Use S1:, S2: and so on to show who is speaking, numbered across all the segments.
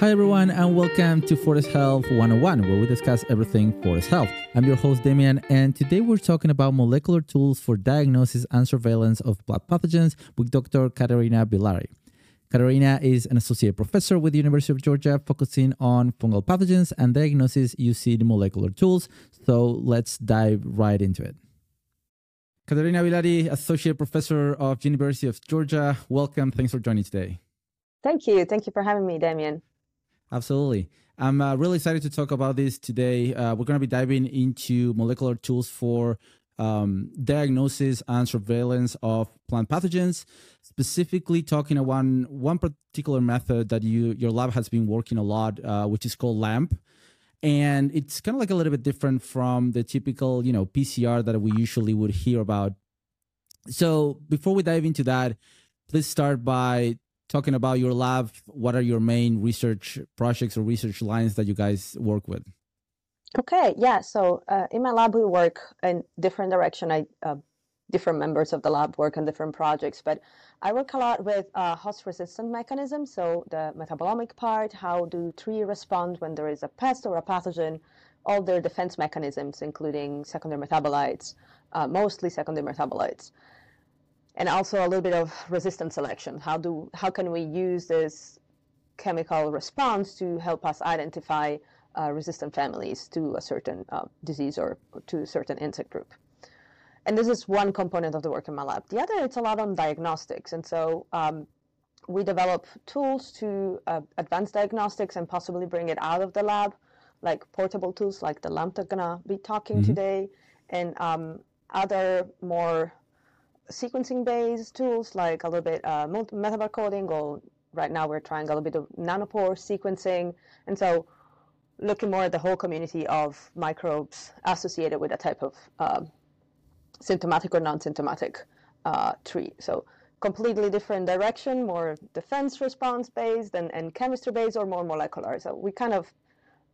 S1: Hi, everyone, and welcome to Forest Health 101, where we discuss everything forest health. I'm your host, Demian, and today we're talking about molecular tools for diagnosis and surveillance of blood pathogens with Dr. Caterina Villari. Caterina is an associate professor with the University of Georgia, focusing on fungal pathogens and diagnosis using molecular tools. So let's dive right into it. Caterina Villari, associate professor of University of Georgia, welcome. Thanks for joining today.
S2: Thank you. Thank you for having me, Demian.
S1: Absolutely. I'm uh, really excited to talk about this today. Uh, we're going to be diving into molecular tools for um, diagnosis and surveillance of plant pathogens, specifically talking about one, one particular method that you your lab has been working a lot, uh, which is called LAMP. And it's kind of like a little bit different from the typical, you know, PCR that we usually would hear about. So before we dive into that, please start by talking about your lab. What are your main research projects or research lines that you guys work with?
S2: Okay, yeah. So uh, in my lab, we work in different direction. I uh, different members of the lab work on different projects, but I work a lot with uh, host resistant mechanisms. So the metabolomic part, how do tree respond when there is a pest or a pathogen, all their defense mechanisms, including secondary metabolites, uh, mostly secondary metabolites and also a little bit of resistance selection. How do how can we use this chemical response to help us identify uh, resistant families to a certain uh, disease or, to a certain insect group? And this is one component of the work in my lab. The other, it's a lot on diagnostics, and so um, we develop tools to uh, advance diagnostics and possibly bring it out of the lab, like portable tools like the lamp that gonna be talking mm-hmm. today, and um, other more sequencing based tools like a little bit uh, metabarcoding or right now we're trying a little bit of nanopore sequencing. And so looking more at the whole community of microbes associated with a type of uh, symptomatic or non-symptomatic uh, tree. So completely different direction more defense response based and, and chemistry based or more molecular. So we kind of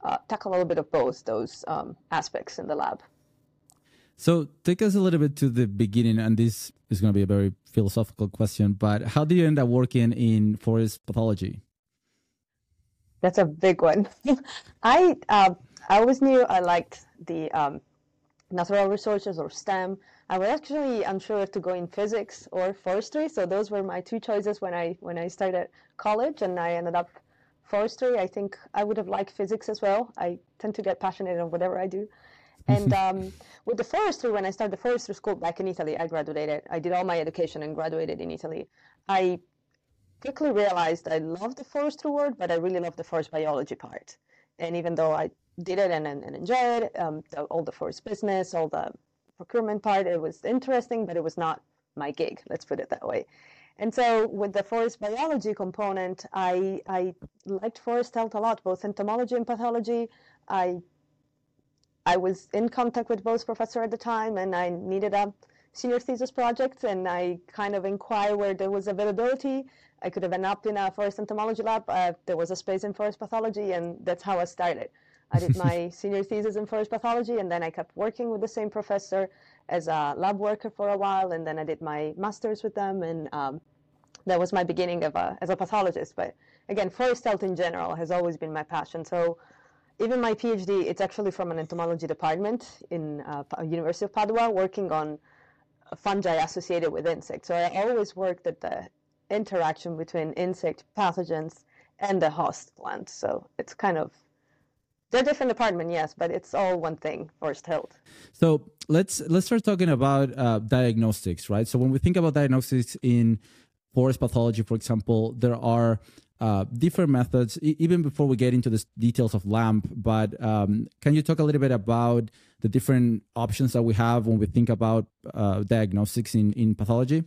S2: uh, tackle a little bit of both those um, aspects in the lab.
S1: So take us a little bit to the beginning, and this is going to be a very philosophical question, but how did you end up working in forest pathology?
S2: That's a big one. I uh, I always knew I liked the um, natural resources or STEM. I was actually unsure to go in physics or forestry, so those were my two choices when I when I started college, and I ended up forestry. I think I would have liked physics as well. I tend to get passionate in whatever I do. And um, with the forestry, when I started the forestry school back in Italy, I graduated. I did all my education and graduated in Italy. I quickly realized I love the forestry work, but I really love the forest biology part. And even though I did it and, and, and enjoyed it, um, the, all the forest business, all the procurement part, it was interesting, but it was not my gig. Let's put it that way. And so with the forest biology component, I, I liked forest health a lot, both entomology and pathology. I I was in contact with both professor at the time, and I needed a senior thesis project, and I kind of inquired where there was availability. I could have ended up in a forest entomology lab. Uh, there was a space in forest pathology, and that's how I started. I did my senior thesis in forest pathology, and then I kept working with the same professor as a lab worker for a while, and then I did my master's with them, and um, that was my beginning of a, as a pathologist. But again, forest health in general has always been my passion. So even my PhD, it's actually from an entomology department in uh, University of Padua, working on fungi associated with insects. So I always worked at the interaction between insect pathogens and the host plant. So it's kind of they're different department, yes, but it's all one thing. Forest health.
S1: So let's let's start talking about uh, diagnostics, right? So when we think about diagnostics in forest pathology, for example, there are uh, different methods, e- even before we get into the details of LAMP. But um, can you talk a little bit about the different options that we have when we think about uh, diagnostics in, in pathology?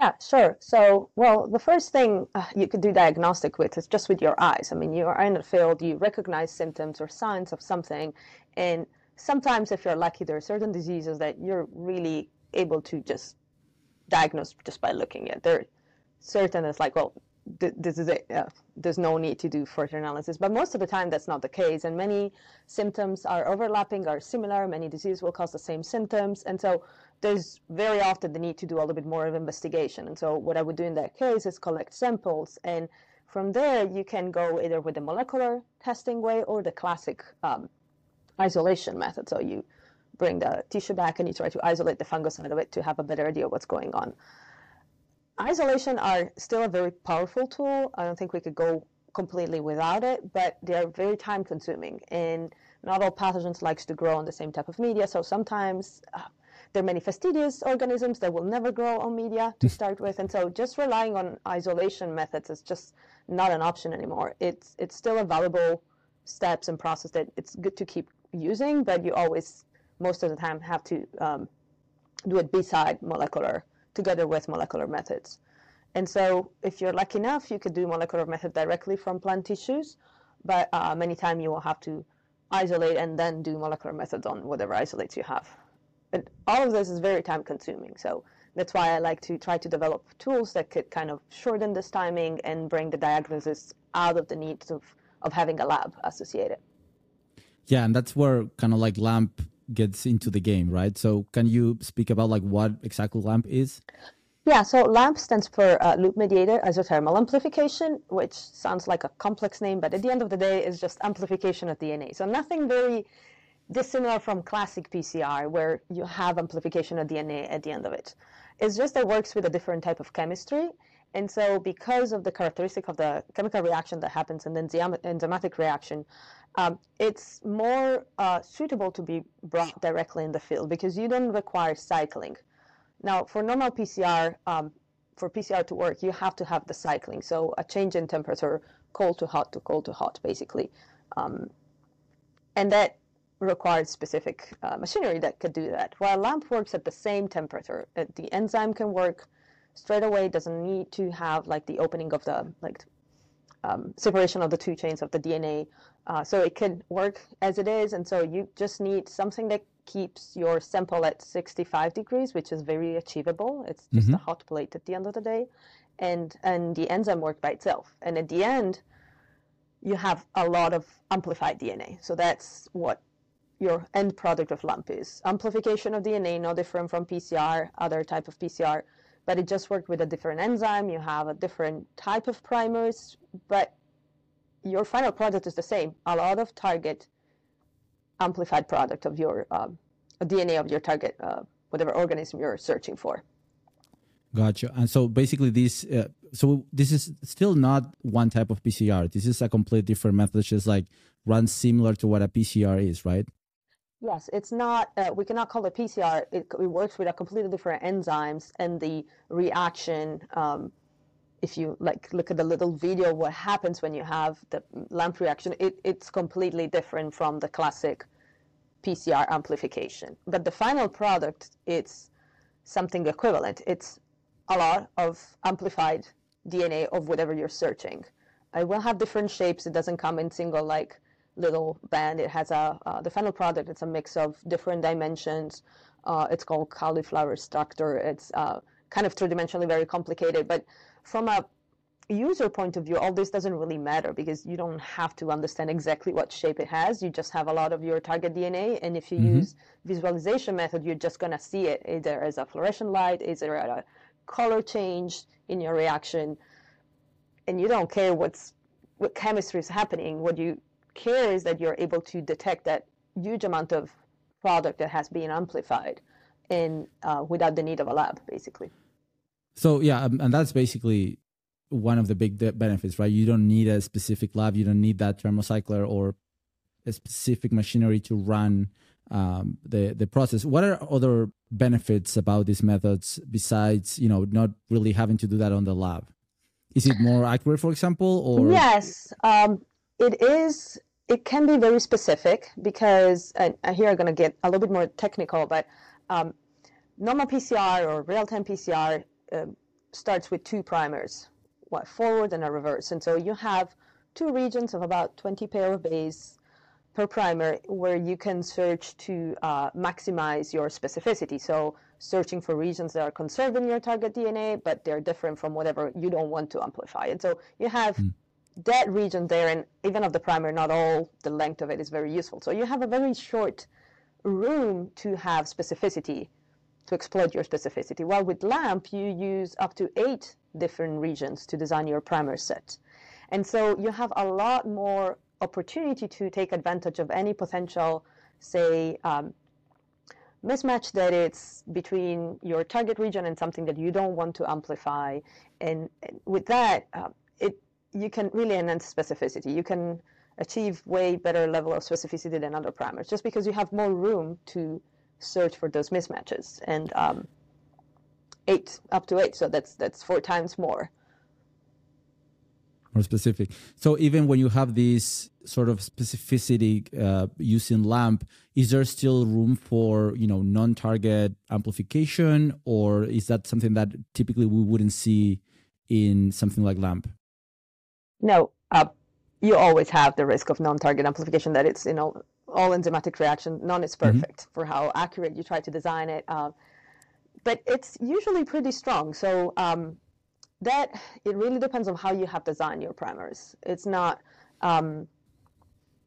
S2: Yeah, sure. So, well, the first thing uh, you could do diagnostic with is just with your eyes. I mean, you are in the field, you recognize symptoms or signs of something, and sometimes, if you're lucky, there are certain diseases that you're really able to just diagnose just by looking at. There, certain it's like, well, this is it. Uh, there's no need to do further analysis. But most of the time, that's not the case. And many symptoms are overlapping, are similar. Many diseases will cause the same symptoms. And so there's very often the need to do a little bit more of investigation. And so what I would do in that case is collect samples and From there, you can go either with the molecular testing way or the classic um, isolation method. So you bring the tissue back and you try to isolate the fungus out of it to have a better idea of what's going on. Isolation are still a very powerful tool. I don't think we could go completely without it, but they're very time consuming and not all pathogens likes to grow on the same type of media. So sometimes uh, there are many fastidious organisms that will never grow on media to start with. And so just relying on isolation methods is just not an option anymore. It's, it's still a valuable steps and process that it's good to keep using, but you always, most of the time, have to um, do it beside molecular together with molecular methods. And so if you're lucky enough, you could do molecular method directly from plant tissues, but uh, many times you will have to isolate and then do molecular methods on whatever isolates you have. But all of this is very time consuming. So that's why I like to try to develop tools that could kind of shorten this timing and bring the diagnosis out of the needs of, of having a lab associated.
S1: Yeah, and that's where kind of like LAMP gets into the game, right? So can you speak about like what exactly LAMP is?
S2: Yeah, so LAMP stands for uh, loop mediated isothermal amplification, which sounds like a complex name, but at the end of the day, it's just amplification of DNA. So nothing very dissimilar from classic PCR, where you have amplification of DNA at the end of it. It's just that it works with a different type of chemistry. And so because of the characteristic of the chemical reaction that happens in the enzymatic reaction, um, it's more uh, suitable to be brought directly in the field because you don't require cycling. Now, for normal PCR, um, for PCR to work, you have to have the cycling. So a change in temperature, cold to hot to cold to hot, basically. Um, and that requires specific uh, machinery that could do that. While LAMP works at the same temperature, uh, the enzyme can work straight away, doesn't need to have like the opening of the like um, separation of the two chains of the DNA. Uh, so it can work as it is, and so you just need something that keeps your sample at 65 degrees, which is very achievable. It's just mm-hmm. a hot plate at the end of the day, and and the enzyme work by itself. And at the end, you have a lot of amplified DNA. So that's what your end product of LAMP is. Amplification of DNA, no different from PCR, other type of PCR, but it just worked with a different enzyme. You have a different type of primers, but your final product is the same. A lot of target amplified product of your um, DNA of your target, uh, whatever organism you're searching for.
S1: Gotcha. And so basically, this uh, so this is still not one type of PCR. This is a completely different method, just like runs similar to what a PCR is, right?
S2: Yes, it's not. Uh, we cannot call it PCR. It, it, works with a completely different enzymes, and the reaction um, if you like look at the little video what happens when you have the lamp reaction it, it's completely different from the classic pcr amplification but the final product it's something equivalent it's a lot of amplified dna of whatever you're searching it will have different shapes it doesn't come in single like little band it has a uh, the final product it's a mix of different dimensions uh, it's called cauliflower structure it's uh, kind of three-dimensionally very complicated but from a user point of view, all this doesn't really matter because you don't have to understand exactly what shape it has. You just have a lot of your target DNA, and if you mm-hmm. use visualization method, you're just gonna see it either as a fluorescent light, either a color change in your reaction, and you don't care what's what chemistry is happening. What you care is that you're able to detect that huge amount of product that has been amplified, and uh, without the need of a lab, basically.
S1: So yeah, um, and that's basically one of the big benefits, right? You don't need a specific lab, you don't need that thermocycler or a specific machinery to run um, the the process. What are other benefits about these methods besides you know not really having to do that on the lab? Is it more accurate, for example, or
S2: yes, um, it is. It can be very specific because, and here I'm going to get a little bit more technical, but um, normal PCR or real-time PCR uh, starts with two primers, what, forward and a reverse. And so you have two regions of about 20 pair of bays per primer where you can search to uh, maximize your specificity. So searching for regions that are conserved in your target DNA, but they're different from whatever you don't want to amplify. And so you have mm. That region there, and even of the primer, not all the length of it is very useful. So you have a very short room to have specificity to exploit your specificity. While with LAMP, you use up to eight different regions to design your primer set. And so you have a lot more opportunity to take advantage of any potential, say, um, mismatch that it's between your target region and something that you don't want to amplify. And, with that, uh, it you can really enhance specificity. You can achieve way better level of specificity than other parameters just because you have more room to search for those mismatches. And um, eight up to eight, so that's that's four times more.
S1: More specific. So even when you have this sort of specificity uh, using LAMP, is there still room for you know non-target amplification, or is that something that typically we wouldn't see in something like LAMP?
S2: No, uh, you always have the risk of non-target amplification. That it's you know all enzymatic reaction. None is mm-hmm. perfect mm-hmm. for how accurate you try to design it. Uh, but it's usually pretty strong. So um, that it really depends on how you have designed your primers. It's not um,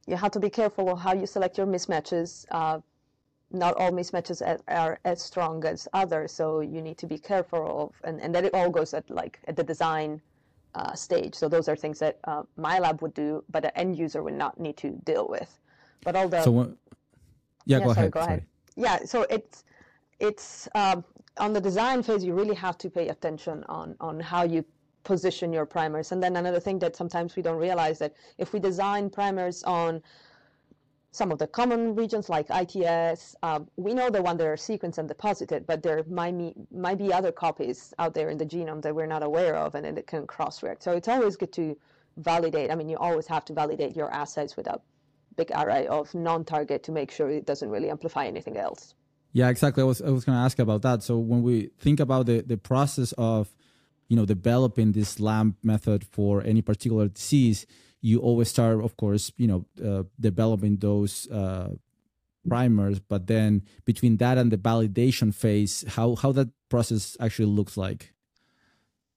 S2: you have to be careful of how you select your mismatches. Uh, not all mismatches are, are, as strong as others, so you need to be careful of, and, and that it all goes at like at the design uh, stage. So those are things that uh, my lab would do, but an end user would not need to deal with. But all the
S1: so yeah, yeah, go sorry, ahead.
S2: Go ahead. Yeah, so it's it's um, on the design phase, you really have to pay attention on, on how you position your primers. And then another thing that sometimes we don't realize that if we design primers on some of the common regions like ITS, uh, we know the one that are sequenced and deposited, but there might be, might be other copies out there in the genome that we're not aware of and it can cross-react. So it's always good to validate. I mean, you always have to validate your assays with a big array of non-target to make sure it doesn't really amplify anything else.
S1: Yeah, exactly. I was I was going to ask about that. So when we think about the the process of you know developing this LAMP method for any particular disease, you always start, of course, you know, uh, developing those uh, primers. But then between that and the validation phase, how how that process actually looks like.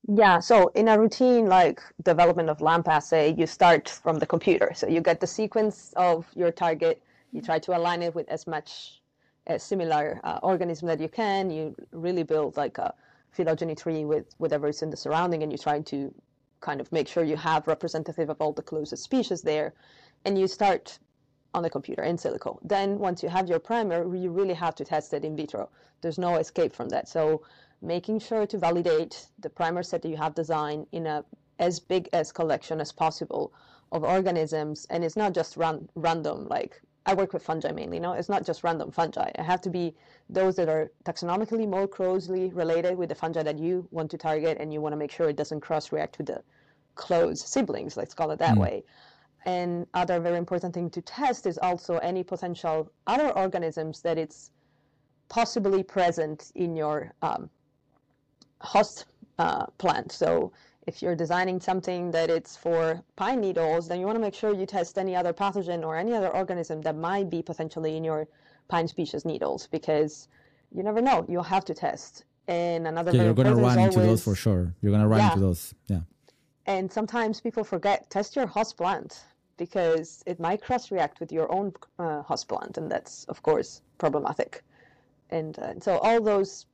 S2: Yeah, so in a routine like development of LAMP assay, you start from the computer. So you get the sequence of your target, you try to align it with as much a similar uh, organism that you can. You really build like a phylogeny tree with whatever is in the surrounding, and you try to kind of make sure you have representative of all the closest species there, and you start on the computer in silico. Then once you have your primer, you really have to test it in vitro. There's no escape from that. So making sure to validate the primer set that you have designed in a as big as collection as possible of organisms, and it's not just ran, random like I work with fungi mainly. You know, it's not just random fungi. It have to be those that are taxonomically more closely related with the fungi that you want to target, and you want to make sure it doesn't cross-react with the close siblings. Let's call it that mm. way. And other very important thing to test is also any potential other organisms that it's possibly present in your um, host uh, plant. So if you're designing something that it's for pine needles, then you want to make sure you test any other pathogen or any other organism that might be potentially in your pine species needles because you never know. You'll have to test. And another
S1: yeah, you're going to run into those for sure. You're going to run yeah. into those. Yeah.
S2: And sometimes people forget test your host plant because it might cross react with your own uh, host plant, and that's of course problematic. And uh, so all those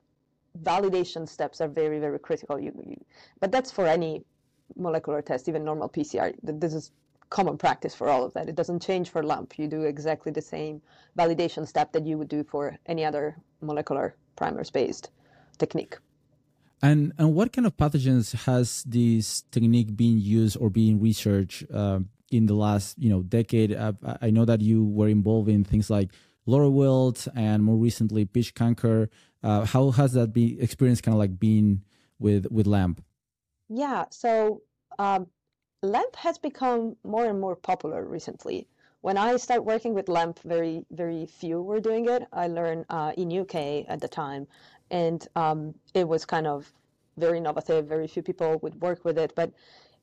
S2: validation steps are very, very critical. You, you, but that's for any molecular test, even normal PCR. This is common practice for all of that. It doesn't change for LAMP. You do exactly the same validation step that you would do for any other molecular primers-based technique.
S1: And and what kind of pathogens has this technique been used or being researched uh, in the last you know decade? I know that you were involved in things like laurel wilt and more recently pitch canker. Uh, how has that be experience kind of like been with with LAMP?
S2: Yeah, so um, LAMP has become more and more popular recently. When I started working with LAMP, very very few were doing it. I learned uh, in UK at the time, and um, it was kind of very innovative. Very few people would work with it, but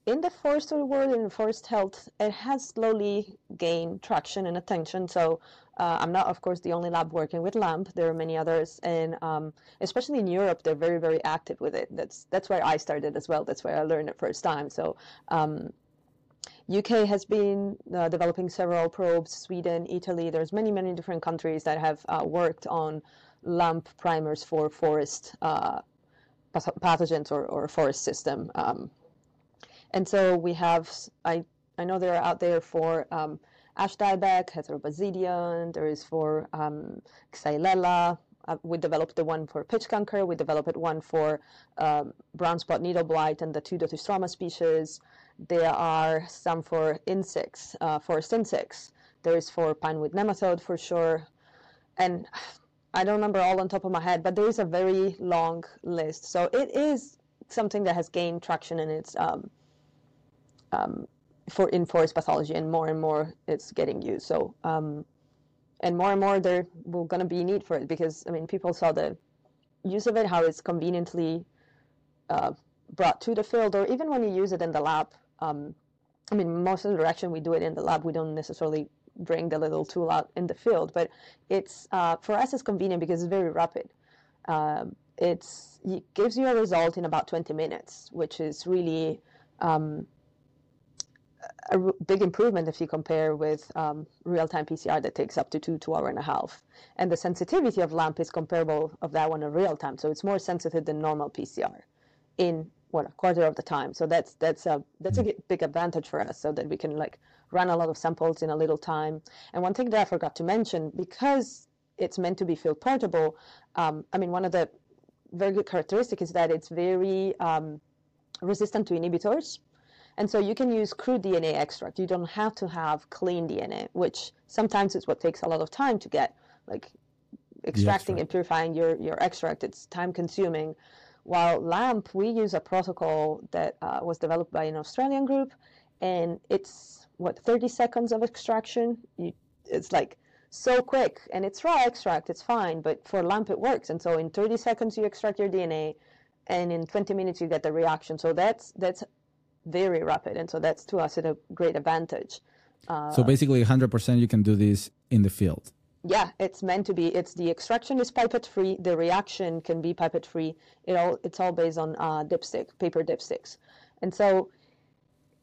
S2: in the forestry world and forest health, it has slowly gained traction and attention. So uh, I'm not, of course, the only lab working with LAMP. There are many others, and um, especially in Europe, they're very, very active with it. That's that's where I started as well. That's where I learned it first time. So. Um, UK has been uh, developing several probes. Sweden, Italy. There's many, many different countries that have uh, worked on LAMP primers for forest uh, pathogens or, or forest system. Um, And so we have, I, I know they're out there for um, ash dieback, Heterobasidion, there is for um, Xylella. Uh, we developed the one for pitch canker. We developed one for um, brown spot needle blight and the two Dothistroma species. There are some for insects, uh, forest insects. There is for pinewood nematode for sure. And I don't remember all on top of my head, but there is a very long list. So it is something that has gained traction in its um, um, for in forest pathology, and more and more it's getting used. So um, and more and more there will to be need for it because I mean people saw the use of it, how it's conveniently uh, brought to the field, or even when you use it in the lab. Um, I mean, most of the direction we do it in the lab, we don't necessarily bring the little tool out in the field, but it's uh, for us it's convenient because it's very rapid. Um, it's it gives you a result in about 20 minutes, which is really um, a big improvement if you compare with um, real-time PCR that takes up to two, two hour and a half. And the sensitivity of LAMP is comparable of that one in real time. So it's more sensitive than normal PCR in what a quarter of the time. So that's that's a that's a big advantage for us, so that we can like run a lot of samples in a little time. And one thing that I forgot to mention, because it's meant to be field portable, um, I mean one of the very good characteristic is that it's very um, resistant to inhibitors. And so you can use crude DNA extract. You don't have to have clean DNA, which sometimes is what takes a lot of time to get, like extracting and purifying your, your extract. It's time consuming. While LAMP, we use a protocol that uh, was developed by an Australian group, and it's what 30 seconds of extraction. You, it's like so quick, and it's raw extract. It's fine, but for LAMP it works. And so in 30 seconds you extract your DNA, and in 20 minutes you get the reaction. So that's that's very rapid, and so that's to us a great advantage.
S1: Uh, so basically, 100% you can do this in the field.
S2: Yeah, it's meant to be. It's the extraction is pipette free. The reaction can be pipette free. It all it's all based on uh, dipstick, paper dipsticks, and so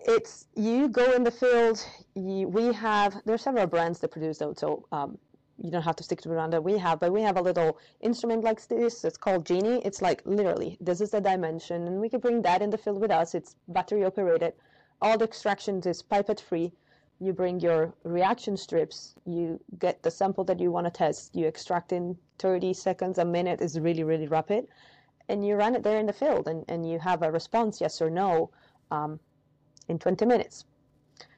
S2: it's you go in the field. You, we have there's several brands that produce those. So um, you don't have to stick to the brand that we have, but we have a little instrument like this. It's called Genie. It's like literally, this is the dimension, and we can bring that in the field with us. It's battery operated. All the extractions is pipette free. You bring your reaction strips. You get the sample that you want to test. You extract in 30 seconds, a minute is really, really rapid. And you run it there in the field, and, and you have a response, yes or no, um, in 20 minutes.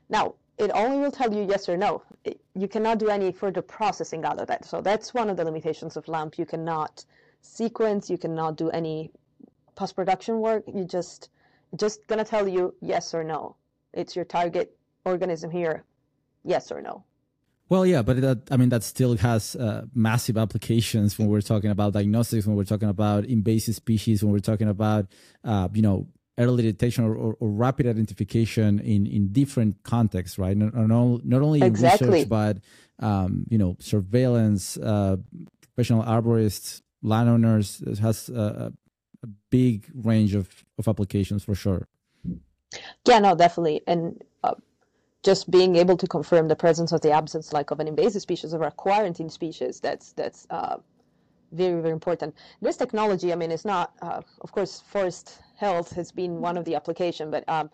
S2: Now, it only will tell you yes or no. It, you cannot do any further processing out of that. So that's one of the limitations of LAMP. You cannot sequence, you cannot do any post-production work. You just just gonna tell you yes or no. It's your target organism here, yes or no.
S1: Well, yeah, but that I mean that still has uh, massive applications when we're talking about diagnostics, when we're talking about invasive species, when we're talking about uh, you know early detection or, or, or, rapid identification in, in different contexts, right? Not, not, only exactly. in research, but um, you know, surveillance, uh, professional arborists, landowners has a, a, big range of, of applications for sure.
S2: Yeah, no, definitely, and uh, just being able to confirm the presence or the absence, like of an invasive species or a quarantine species, that's that's uh, very very important. This technology, I mean, it's not, uh, of course, forest health has been one of the application, but um,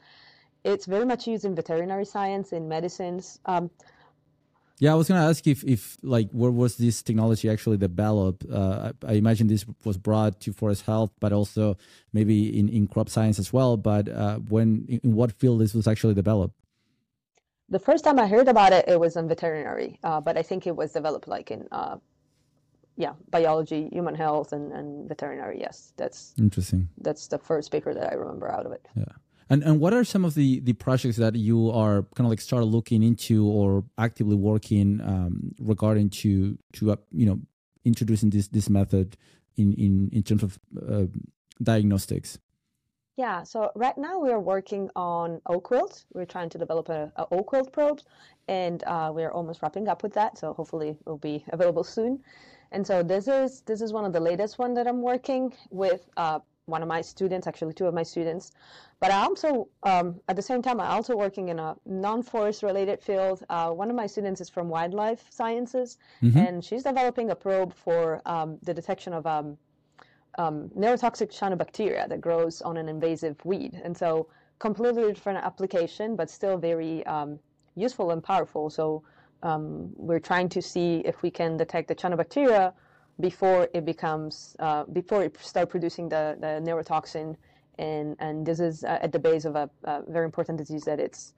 S2: it's very much used in veterinary science, in medicines. Um,
S1: yeah, I was going to ask if, if like, where was this technology actually developed? Uh, I, I, imagine this was brought to forest health, but also maybe in, in crop science as well. But uh, when, in what field this was actually developed?
S2: The first time I heard about it, it was in veterinary, uh, but I think it was developed like in uh, yeah, biology, human health, and, and veterinary. Yes, that's
S1: interesting.
S2: That's the first paper that I remember out of it.
S1: Yeah. And and what are some of the the projects that you are kind of like start looking into or actively working um, regarding to to uh, you know introducing this this method in in in terms of uh, diagnostics?
S2: Yeah, so right now we are working on oak wilt. We're trying to develop a, a oak wilt probe, and uh, we're almost wrapping up with that. So hopefully it will be available soon. And so this is this is one of the latest one that I'm working with uh, one of my students, actually two of my students. But I also, um, at the same time, I'm also working in a non-forest related field. Uh, one of my students is from wildlife sciences, mm-hmm. and she's developing a probe for um, the detection of um, um neurotoxic cyanobacteria that grows on an invasive weed. And so completely different application, but still very um, useful and powerful. So um, we're trying to see if we can detect the cyanobacteria before it becomes uh, before it start producing the, the neurotoxin, and and this is uh, at the base of a, a, very important disease that it's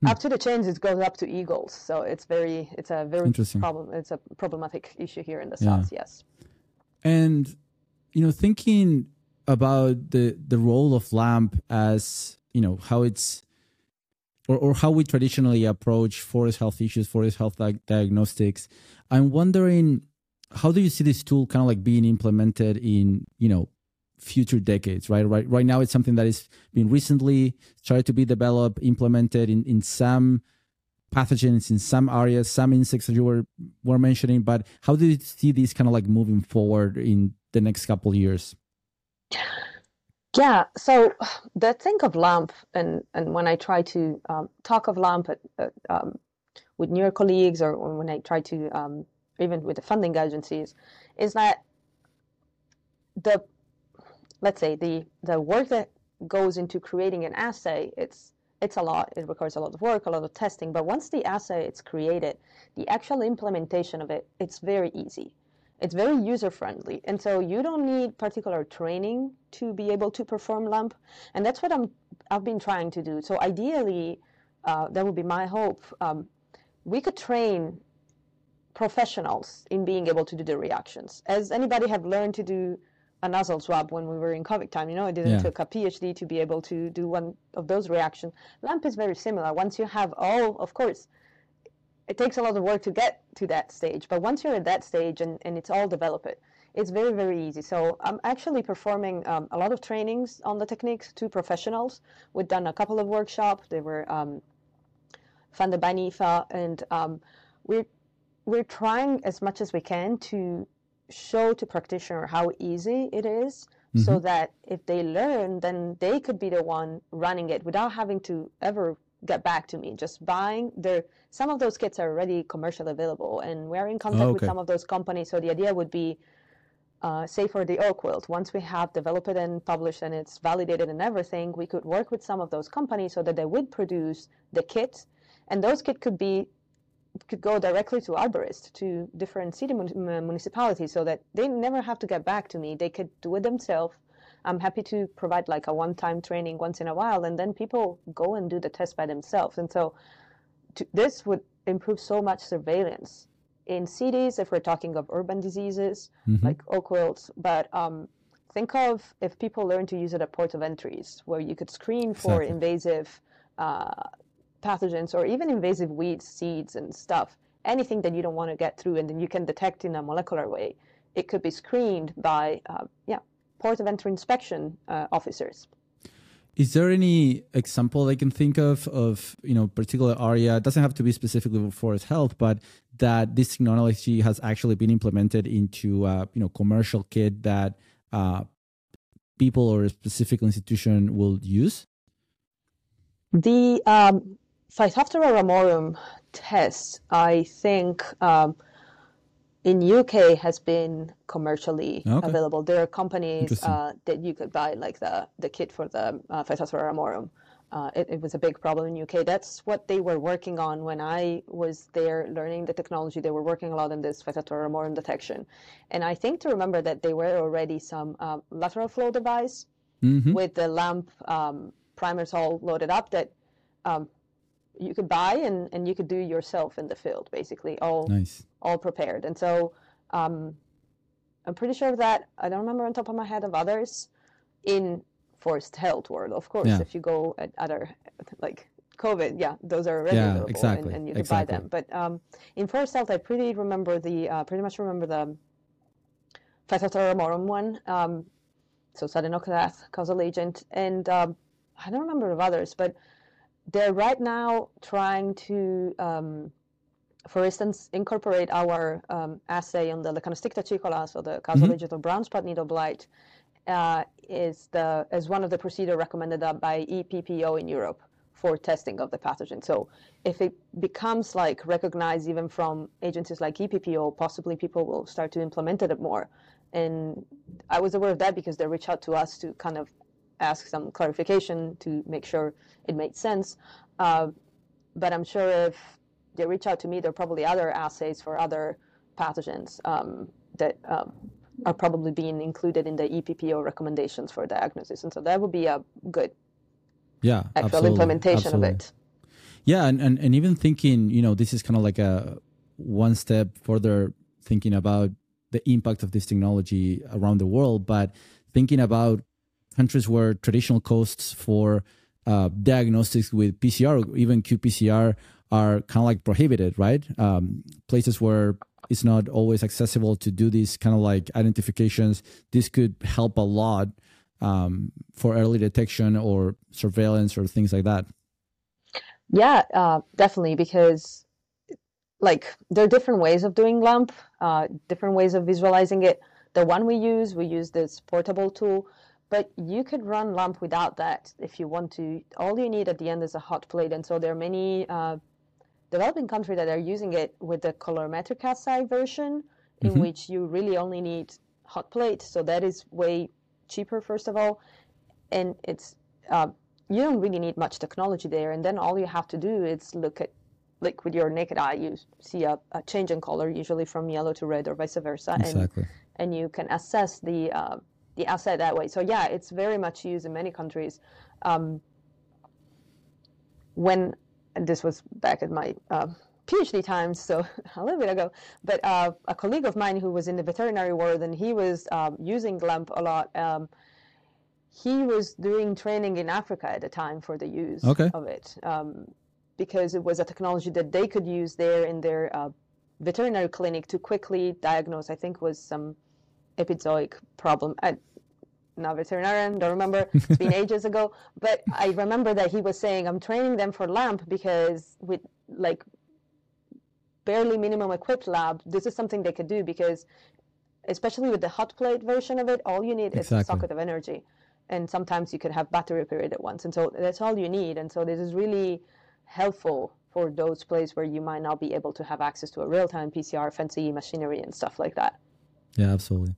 S2: hmm. up to the chains. It goes up to eagles, so it's very it's a very interesting problem. It's a problematic issue here in the yeah. south. Yes,
S1: and you know thinking about the the role of LAMP as you know how it's or, or how we traditionally approach forest health issues, forest health di- diagnostics. I'm wondering how do you see this tool kind of like being implemented in you know future decades right right right now it's something that is being recently started to be developed implemented in in some pathogens in some areas some insects that you were were mentioning but how do you see this kind of like moving forward in the next couple years
S2: yeah, so the thing of LAMP, and, and when I try to um, talk of LAMP at, at, um, with newer colleagues or when I try to, um, even with the funding agencies, is that the, let's say, the, the work that goes into creating an assay, it's, it's a lot. It requires a lot of work, a lot of testing. But once the assay is created, the actual implementation of it, it's very easy. It's very user friendly. And so you don't need particular training to be able to perform LAMP. And that's what I'm, I've been trying to do. So ideally, uh, that would be my hope. Um, we could train professionals in being able to do the reactions. As anybody have learned to do a nasal swab when we were in COVID time, you know, it didn't yeah. took a PhD to be able to do one of those reactions. LAMP is very similar. Once you have all, of course, it takes a lot of work to get to that stage. But once you're at that stage and, and it's all developed, it's very, very easy. So I'm actually performing um, a lot of trainings on the techniques to professionals. We've done a couple of workshops. They were um, funded by NIFA, and um, we're, we're trying as much as we can to show to practitioner how easy it is mm-hmm. so that if they learn, then they could be the one running it without having to ever get back to me. Just buying their some of those kits are already commercially available, and we're in contact oh, okay. with some of those companies. So the idea would be, uh, say for the oak wilt, once we have developed it and published and it's validated and everything, we could work with some of those companies so that they would produce the kit, and those kits could be could go directly to arborists, to different city municipalities, so that they never have to get back to me. They could do it themselves I'm happy to provide like a one-time training once in a while, and then people go and do the test by themselves. And so to, this would improve so much surveillance in cities if we're talking of urban diseases mm-hmm. like oak wilts. But um, think of if people learn to use it at ports of entries, where you could screen for exactly. invasive uh, pathogens or even invasive weeds, seeds, and stuff. Anything that you don't want to get through, and then you can detect in a molecular way. It could be screened by, uh, yeah, port of entry inspection uh, officers.
S1: Is there any example I can think of of you know particular area? It doesn't have to be specifically for forest health, but that this technology has actually been implemented into uh, you know commercial kit that uh, people or a specific institution will use.
S2: The um, Phytophthora ramorum test, I think. Um, in UK has been commercially okay. available. There are companies uh, that you could buy like the the kit for the uh, Phytophthora ramorum. Uh, it, it, was a big problem in UK. That's what they were working on when I was there learning the technology. They were working a lot on this Phytophthora ramorum detection. And I think to remember that there were already some um, lateral flow device mm-hmm. with the lamp um, primers all loaded up that um, you could buy and, and you could do yourself in the field, basically, all nice. All prepared. And so um, I'm pretty sure of that. I don't remember on top of my head of others in forest health world. Of course, yeah. if you go at other like COVID, yeah, those are already yeah, available exactly. and, and you can exactly. buy them. But um, in forest health, I pretty remember the uh, pretty much remember the Phytophthora ramorum one. Um, so sudden oak death, causal agent, and um, I don't remember of others, but they're right now trying to, um, for instance, incorporate our um, assay on the Lecanosticta acicola, so the causal mm-hmm. of brown spot needle blight, uh, is the as one of the procedure recommended by EPPO in Europe for testing of the pathogen. So if it becomes like recognized even from agencies like EPPO, possibly people will start to implement it more. And I was aware of that because they reached out to us to kind of ask some clarification to make sure it made sense. Uh, but I'm sure if they reach out to me, there are probably other assays for other pathogens um, that um, are probably being included in the EPPO recommendations for diagnosis. And so that would be a good
S1: yeah,
S2: actual
S1: absolutely,
S2: implementation
S1: absolutely.
S2: of it.
S1: Yeah, and, and, and even thinking, you know, this is kind of like a one step further thinking about the impact of this technology around the world, but thinking about countries where traditional costs for uh, diagnostics with PCR even qPCR are kind of like prohibited, right? Um, places where it's not always accessible to do these kind of like identifications. This could help a lot um, for early detection or surveillance or things like that.
S2: Yeah, uh, definitely, because like there are different ways of doing LAMP, uh, different ways of visualizing it. The one we use, we use this portable tool, but you could run LAMP without that if you want to. All you need at the end is a hot plate, and so there are many uh, developing countries that are using it with the colorimetric assay version, in mm-hmm. which you really only need hot plate. So that is way cheaper, first of all, and it's uh, you don't really need much technology there. And then all you have to do is look at like with your naked eye, you see a, a change in color, usually from yellow to red or vice versa,
S1: exactly.
S2: and and you can assess the uh, the asset that way. So yeah, it's very much used in many countries. Um, when this was back at my uh, PhD times, so a little bit ago, but uh, a colleague of mine who was in the veterinary world and he was um, using LAMP a lot. Um, he was doing training in Africa at the time for the use
S1: okay.
S2: of it um, because it was a technology that they could use there in their uh, veterinary clinic to quickly diagnose. I think was some epizootic problem. I, not veterinarian, don't remember. It's been ages ago. But I remember that he was saying, I'm training them for LAMP because with like barely minimum equipped lab, this is something they could do because especially with the hot plate version of it, all you need exactly. is a socket of energy. And sometimes you could have battery period at once. And so that's all you need. And so this is really helpful for those places where you might not be able to have access to a real-time PCR, fancy machinery and stuff like that.
S1: Yeah, absolutely.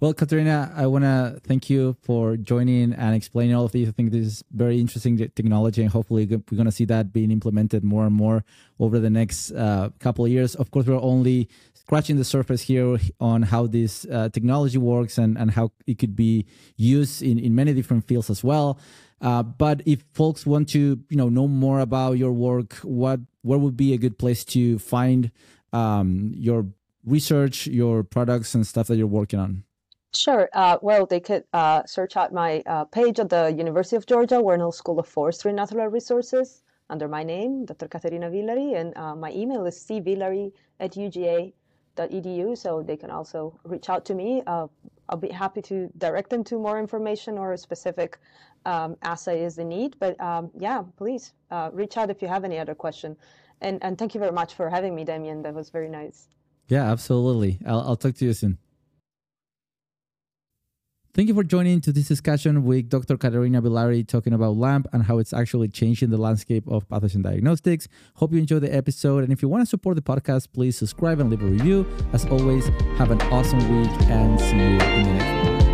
S1: Well, Caterina, I want to thank you for joining and explaining all of these. I think this is very interesting technology, and hopefully, we're going to see that being implemented more and more over the next uh, couple of years. Of course, we're only scratching the surface here on how this uh, technology works and, and how it could be used in, in many different fields as well. Uh, but if folks want to, you know, know more about your work, what where would be a good place to find um, your research, your products, and stuff that you're working on?
S2: Sure. Uh, well, they could uh, search out my uh, page at the University of Georgia Warnell School of Forestry and Natural Resources under my name, Dr. Caterina Villari, and uh, my email is cvillari at uga.edu, so they can also reach out to me. Uh, I'll be happy to direct them to more information or a specific um, is they need. But um, yeah, please uh, reach out if you have any other question. And, and thank you very much for having me, Demian. That was very nice.
S1: Yeah, absolutely. I'll, I'll talk to you soon. Thank you for joining to this discussion with Dr. Caterina Villari talking about LAMP and how it's actually changing the landscape of pathogen diagnostics. Hope you enjoyed the episode. And if you want to support the podcast, please subscribe and leave a review. As always, have an awesome week and see you in the next one.